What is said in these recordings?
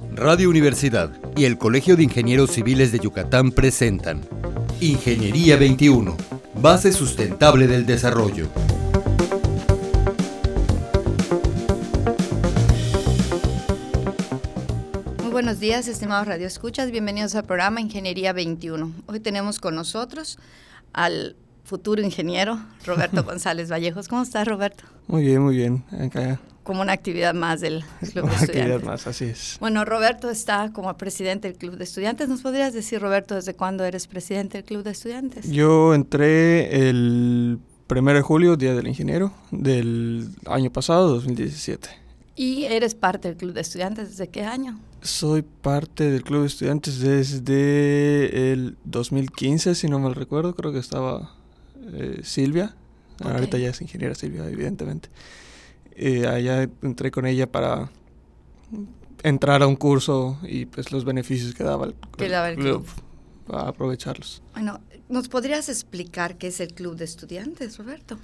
Radio Universidad y el Colegio de Ingenieros Civiles de Yucatán presentan Ingeniería 21, base sustentable del desarrollo. Muy buenos días, estimados Radio Escuchas. Bienvenidos al programa Ingeniería 21. Hoy tenemos con nosotros al futuro ingeniero Roberto González Vallejos. ¿Cómo estás, Roberto? Muy bien, muy bien. Acá como una actividad más del Club de Estudiantes. actividad más, así es. Bueno, Roberto está como presidente del Club de Estudiantes. ¿Nos podrías decir, Roberto, desde cuándo eres presidente del Club de Estudiantes? Yo entré el 1 de julio, Día del Ingeniero, del año pasado, 2017. ¿Y eres parte del Club de Estudiantes desde qué año? Soy parte del Club de Estudiantes desde el 2015, si no mal recuerdo. Creo que estaba eh, Silvia. Ahorita ya es ingeniera Silvia, evidentemente. Eh, allá entré con ella para entrar a un curso y pues los beneficios que daba el, club, para aprovecharlos. Bueno, ¿nos podrías explicar qué es el club de estudiantes, Roberto?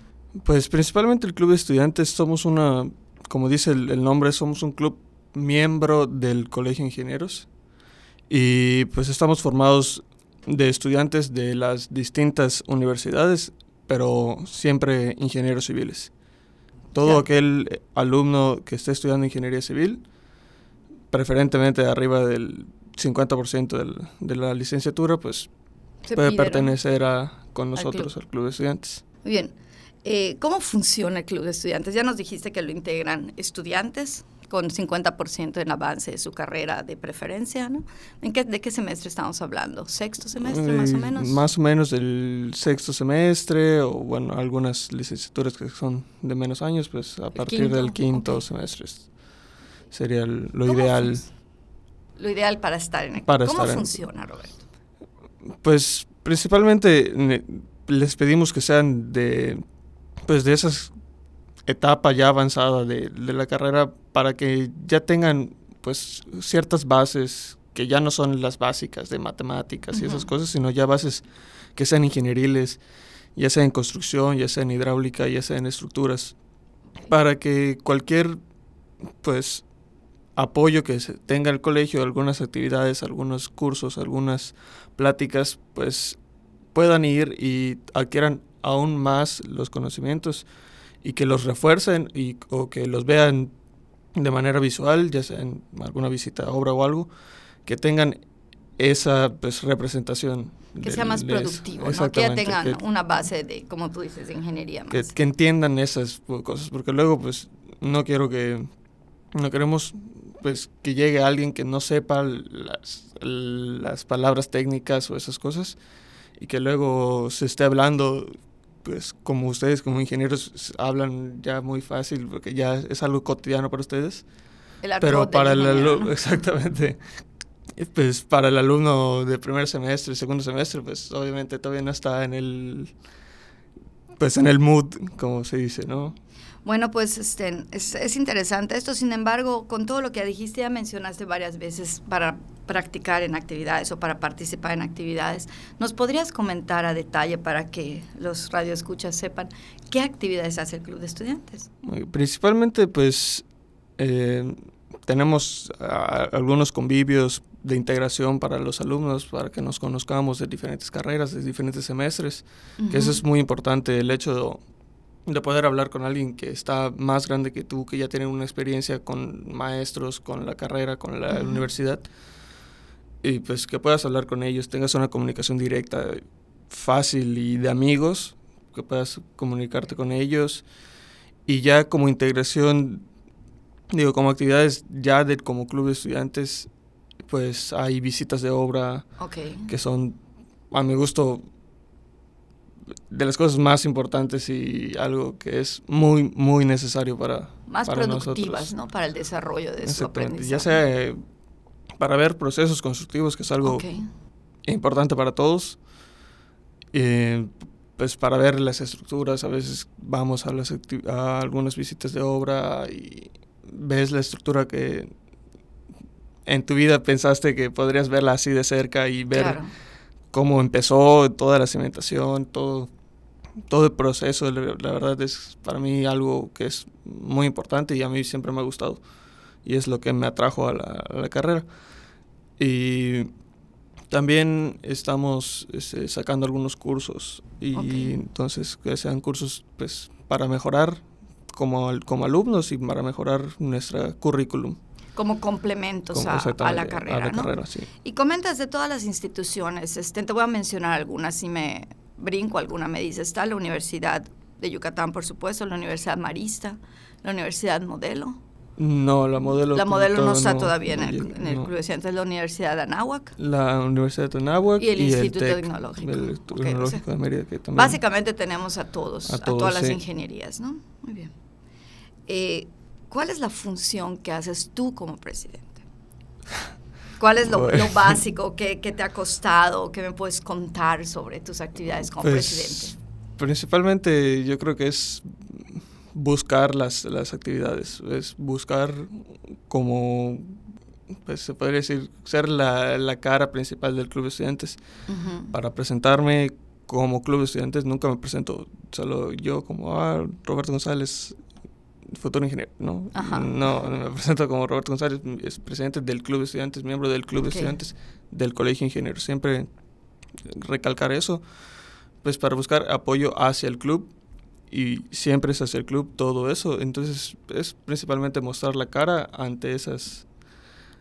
Pues principalmente el club de estudiantes somos una, como dice el, nombre, somos un club miembro del Colegio de Ingenieros y pues estamos formados de estudiantes de las distintas universidades, pero siempre ingenieros civiles. Todo aquel alumno que esté estudiando ingeniería civil, preferentemente arriba del 50% de la licenciatura, pues puede pertenecer a, con nosotros al club. de estudiantes. Muy bien. Eh, ¿Cómo funciona el club de estudiantes? Ya nos dijiste que lo integran estudiantes, con 50% en avance de su carrera de preferencia, ¿no? ¿En qué, ¿De qué semestre estamos hablando? ¿Sexto semestre más o eh, menos? Más o menos del sexto semestre o bueno, algunas licenciaturas que son de menos años, pues a partir del quinto semestre sería lo ideal. Lo ideal para estar en el para ¿Cómo funciona, Roberto? Pues principalmente les pedimos que sean de pues de esas etapa ya avanzada de, la carrera para que ya tengan pues ciertas bases que ya no son las básicas de matemáticas y esas cosas, sino ya bases que sean ingenieriles, ya sea en construcción, ya sea en hidráulica, ya sea en estructuras, para que cualquier pues apoyo que tenga el colegio, algunas actividades, algunos cursos, algunas pláticas, pues puedan ir y adquieran aún más los conocimientos y que los refuercen y, o que los vean de manera visual, ya sea en alguna visita a obra o algo, que tengan esa pues, representación. Que sea más productivo, ¿no? que ya tengan una base de, como tú dices, de ingeniería. Más. Que, entiendan esas cosas, porque luego pues no quiero que, no queremos pues que llegue alguien que no sepa las, las palabras técnicas o esas cosas y que luego se esté hablando pues como ustedes como ingenieros hablan ya muy fácil porque ya es algo cotidiano para ustedes. pero para el alumno, exactamente. Pues para el alumno de primer semestre, segundo semestre, pues obviamente todavía no está en el pues en el mood, como se dice, ¿no? Bueno, pues este, es, es, interesante esto, sin embargo, con todo lo que dijiste, ya mencionaste varias veces para practicar en actividades o para participar en actividades. ¿Nos podrías comentar a detalle para que los radioescuchas sepan qué actividades hace el Club de Estudiantes? Principalmente, pues, eh, tenemos algunos convivios de integración para los alumnos, para que nos conozcamos de diferentes carreras, de diferentes semestres, que eso es muy importante, el hecho de, de, poder hablar con alguien que está más grande que tú, que ya tiene una experiencia con maestros, con la carrera, con la universidad y pues que puedas hablar con ellos, tengas una comunicación directa, fácil y de amigos, que puedas comunicarte con ellos y ya como integración, digo, como actividades ya de, como club de estudiantes, pues hay visitas de obra que son, a mi gusto, de las cosas más importantes y algo que es muy, muy necesario para Más productivas, ¿no? Para el desarrollo de su aprendizaje. Ya sea para ver procesos constructivos, que es algo importante para todos. pues para ver las estructuras, a veces vamos a, las a algunas visitas de obra y ves la estructura que en tu vida pensaste que podrías verla así de cerca y ver cómo empezó toda la cimentación, todo, todo el proceso. La, verdad es para mí algo que es muy importante y a mí siempre me ha gustado. y es lo que me atrajo a la, a la carrera. Y también estamos este, sacando algunos cursos y Ok. entonces que sean cursos pues para mejorar como, como alumnos y para mejorar nuestra currículum. Como complementos como a, a la carrera, a la ¿no? carrera, sí. Y comentas de todas las instituciones, este, te voy a mencionar algunas, si me brinco alguna, me dice, está la Universidad de Yucatán, por supuesto, la Universidad Marista, la Universidad Modelo. No, la modelo. la Modelo no está todavía en el, en el no. Club de Ciencias, la Universidad de Anáhuac. La Universidad de Anáhuac Y el Instituto TEC, Tecnológico. El Tecnológico de Mérida, que también. Básicamente tenemos a todos, A todas las ingenierías, ¿no? Muy bien. Eh, ¿Cuál es la función que haces tú como presidente? ¿Cuál es lo, básico que, que te ha costado, que me puedes contar sobre tus actividades como Pues, presidente? Principalmente yo creo que es buscar las, las actividades, es buscar como, pues se podría decir, ser la, la cara principal del Club de Estudiantes. Para presentarme como Club de Estudiantes nunca me presento solo yo como ah, Roberto González, futuro ingeniero, ¿no? Ajá. No, me presento como Roberto González, es presidente del Club de Estudiantes, miembro del Club Ok. de Estudiantes del Colegio Ingeniero. Siempre recalcar eso, pues para buscar apoyo hacia el club y siempre es hacia el club todo eso. Entonces es principalmente mostrar la cara ante esas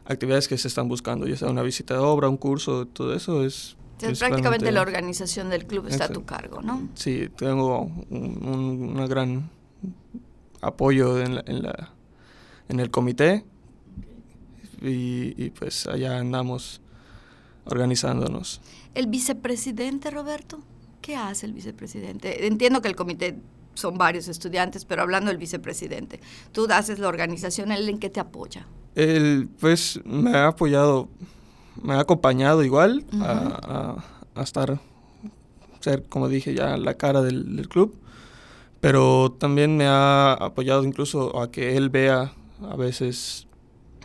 actividades que se están buscando, ya sea una visita de obra, un curso, todo eso es... Entonces, prácticamente la organización del club está a tu cargo, ¿no? Sí, tengo un, un- una gran apoyo en, la, en, la- en el comité y, y pues allá andamos organizándonos. El vicepresidente, Roberto, ¿qué hace el vicepresidente? Entiendo que el comité son varios estudiantes, pero hablando del vicepresidente, tú haces la organización, ¿él en qué te apoya? Él pues me ha apoyado, me ha acompañado igual a, a- a estar, ser como dije ya la cara del, del club, pero también me ha apoyado incluso a que él vea a veces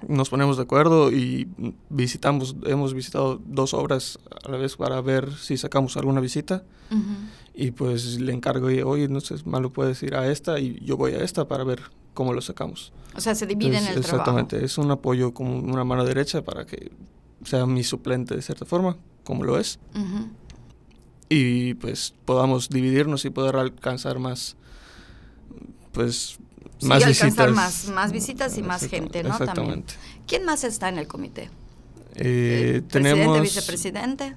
nos ponemos de acuerdo y visitamos, hemos visitado dos obras a la vez para ver si sacamos alguna visita y pues le encargo y oye no sé malo puedes ir a esta y yo voy a esta para ver cómo lo sacamos. O sea, se dividen Entonces, el trabajo. Exactamente, es un apoyo como una mano derecha para que sea mi suplente de cierta forma, como lo es, y pues podamos dividirnos y poder alcanzar más, pues, Sí, más alcanzar visitas. más- más visitas y más gente, ¿no? También. Exactamente. ¿Quién más está en el comité? Eh, ¿El tenemos presidente, vicepresidente?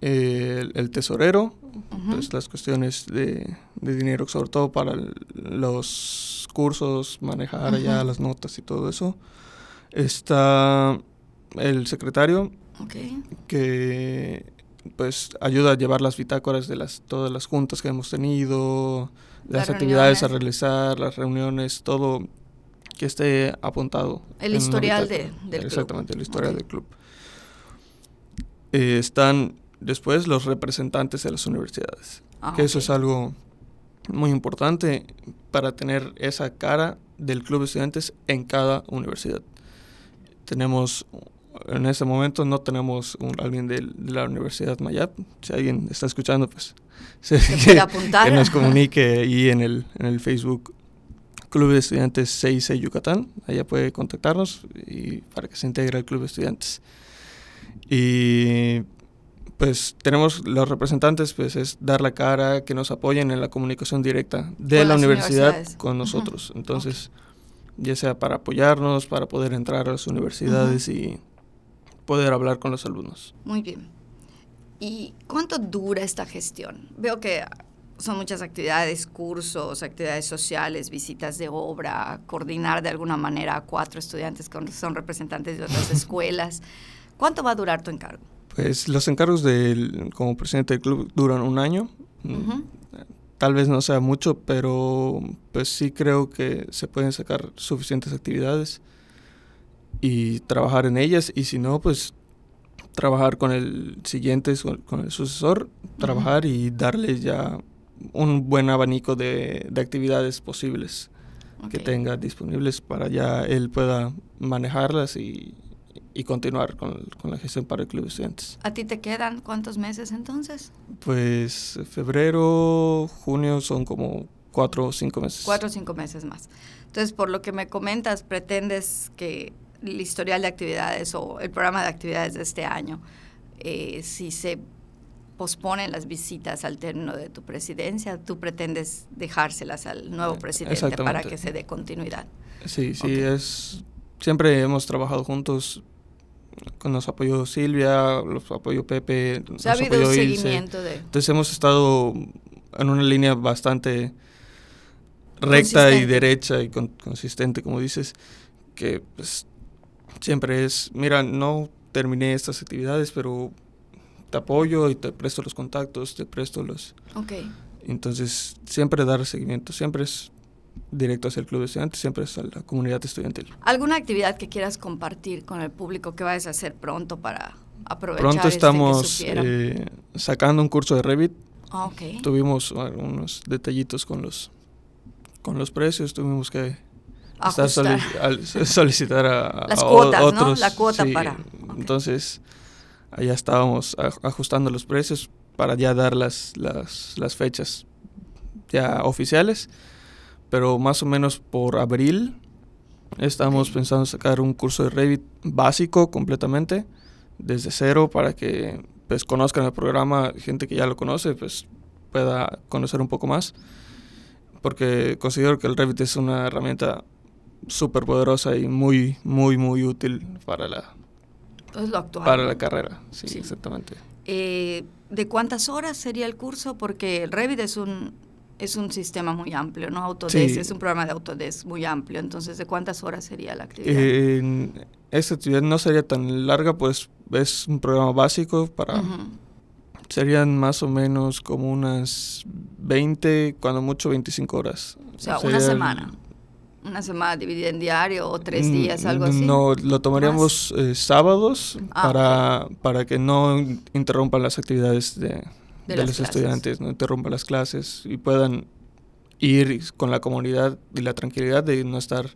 eh, el, el tesorero, Ujú. pues las cuestiones de, de dinero, sobre todo para el- los cursos, manejar allá Ujú. las notas y todo eso. Está el secretario, Ok. que pues ayuda a llevar las bitácoras de las todas las juntas que hemos tenido, Las las actividades a realizar, las reuniones, todo que esté apuntado. El historial de- del club. Exactamente, el historial Ok. del club. Eh, están después los representantes de las universidades, Ah, que eso es algo muy importante para tener esa cara del club de estudiantes en cada universidad. Tenemos, en este momento no tenemos un- alguien de, la Universidad Mayap. Si alguien está escuchando, pues se- que, que nos comunique ahí en el, en el Facebook Club de Estudiantes 6 Yucatán. Allá puede contactarnos y para que se integre al Club de Estudiantes. Y pues tenemos los representantes, pues es dar la cara, que nos apoyen en la comunicación directa de Con la universidad con nosotros. Entonces, ya sea para apoyarnos, para poder entrar a las universidades y poder hablar con los alumnos. Muy bien. ¿Y cuánto dura esta gestión? Veo que son muchas actividades, cursos, actividades sociales, visitas de obra, coordinar de alguna manera a cuatro estudiantes que son representantes de otras escuelas. ¿Cuánto va a durar tu encargo? Pues los encargos del, como presidente del club duran un año. Mm. Tal vez no sea mucho, pero pues sí creo que se pueden sacar suficientes actividades y trabajar en ellas. Y si no, pues trabajar con el siguiente, con el sucesor, trabajar y darle ya un buen abanico de, de actividades posibles que Ok. tenga disponibles para ya él pueda manejarlas y, y continuar con, con la gestión para el club de estudiantes. ¿A ti te quedan cuántos meses entonces? Pues febrero, junio son como cuatro o cinco meses. Cuatro o cinco meses más. Entonces, por lo que me comentas, pretendes que el historial de actividades o el programa de actividades de este año, eh, si se posponen las visitas al término de tu presidencia, tú pretendes dejárselas al nuevo presidente para que se dé continuidad. Sí, sí, es siempre hemos trabajado juntos. Con nos apoyó Silvia, los apoyó Pepe, nos ha habido un seguimiento de... Entonces hemos estado en una línea bastante recta y derecha y consistente, como dices, que pues, siempre es, mira, no terminé estas actividades, pero te apoyo y te presto los contactos, te presto los... Ok. Entonces, siempre dar seguimiento, siempre es directo hacia el club de estudiantes, siempre es a la comunidad estudiantil. ¿Alguna actividad que quieras compartir con el público que vayas a hacer pronto para aprovechar Pronto este estamos eh, sacando un curso de Revit. Ah, okay. Tuvimos algunos detallitos con los con los precios, tuvimos que solicitar a, las cuotas, otros. ¿no? La cuota para. Entonces, allá estábamos ajustando los precios para ya dar las, las, las fechas ya oficiales pero más o menos por abril estamos pensando sacar un curso de Revit básico completamente, desde cero, para que pues conozcan el programa, gente que ya lo conoce, pues pueda conocer un poco más, porque considero que el Revit es una herramienta súper poderosa y muy, muy, muy útil para la, Para la carrera, sí, exactamente. Eh, ¿De cuántas horas sería el curso? Porque el Revit es un, es un sistema muy amplio, ¿no? Autodesk es un programa de Autodesk muy amplio. Entonces, ¿de cuántas horas sería la actividad? esta actividad no sería tan larga, pues es un programa básico para... Serían más o menos como unas 20, cuando mucho 25 horas. O sea, una semana. Una semana dividida en diario o tres días, algo así. No, lo tomaríamos eh, sábados ah, para, para que no interrumpan las actividades de, de, los estudiantes, no interrumpan las clases y puedan ir con la comunidad y la tranquilidad de no estar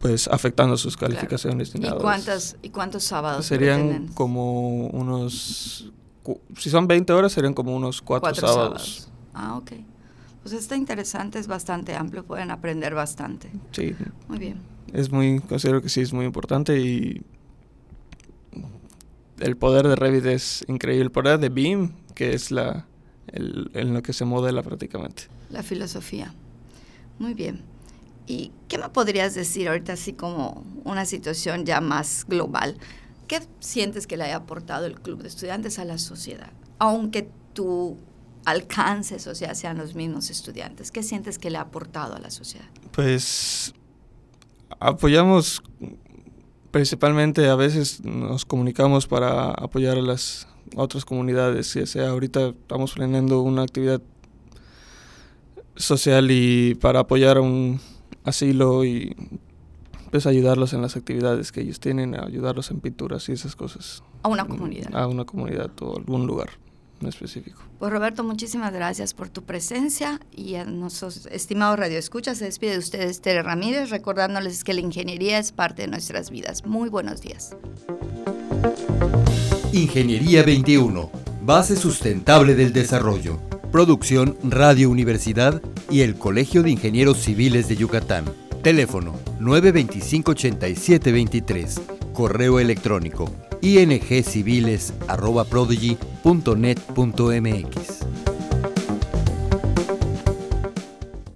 pues afectando sus calificaciones ¿Y, cuántas, ¿Y cuántos sábados? Serían como unos, si son 20 horas, serían como unos cuatro, sábados. Ah, ok. Pues está interesante, es bastante amplio, pueden aprender bastante. Sí. Muy bien. Es muy, considero que sí es muy importante y el poder de Revit es increíble. El poder de BIM, que es la, el, en lo que se modela prácticamente. La filosofía. Muy bien. ¿Y qué me podrías decir ahorita así como una situación ya más global? ¿Qué sientes que le haya aportado el Club de Estudiantes a la sociedad? Aunque tu alcances, o sea, sean los mismos estudiantes, ¿qué sientes que le ha aportado a la sociedad? Pues apoyamos principalmente a veces nos comunicamos para apoyar a las otras comunidades, ya sea ahorita estamos planeando una actividad social y para apoyar a un asilo y pues ayudarlos en las actividades que ellos tienen, ayudarlos en pinturas y esas cosas. A una comunidad. A una comunidad o algún lugar específico. Pues Roberto, muchísimas gracias por tu presencia y a nuestros estimados radioescuchas se despide de ustedes Tere Ramírez recordándoles que la ingeniería es parte de nuestras vidas. Muy buenos días. Ingeniería 21, base sustentable del desarrollo. Producción Radio Universidad y el Colegio de Ingenieros Civiles de Yucatán. Teléfono 925-8723. Correo electrónico ingciviles.prodigy.net.mx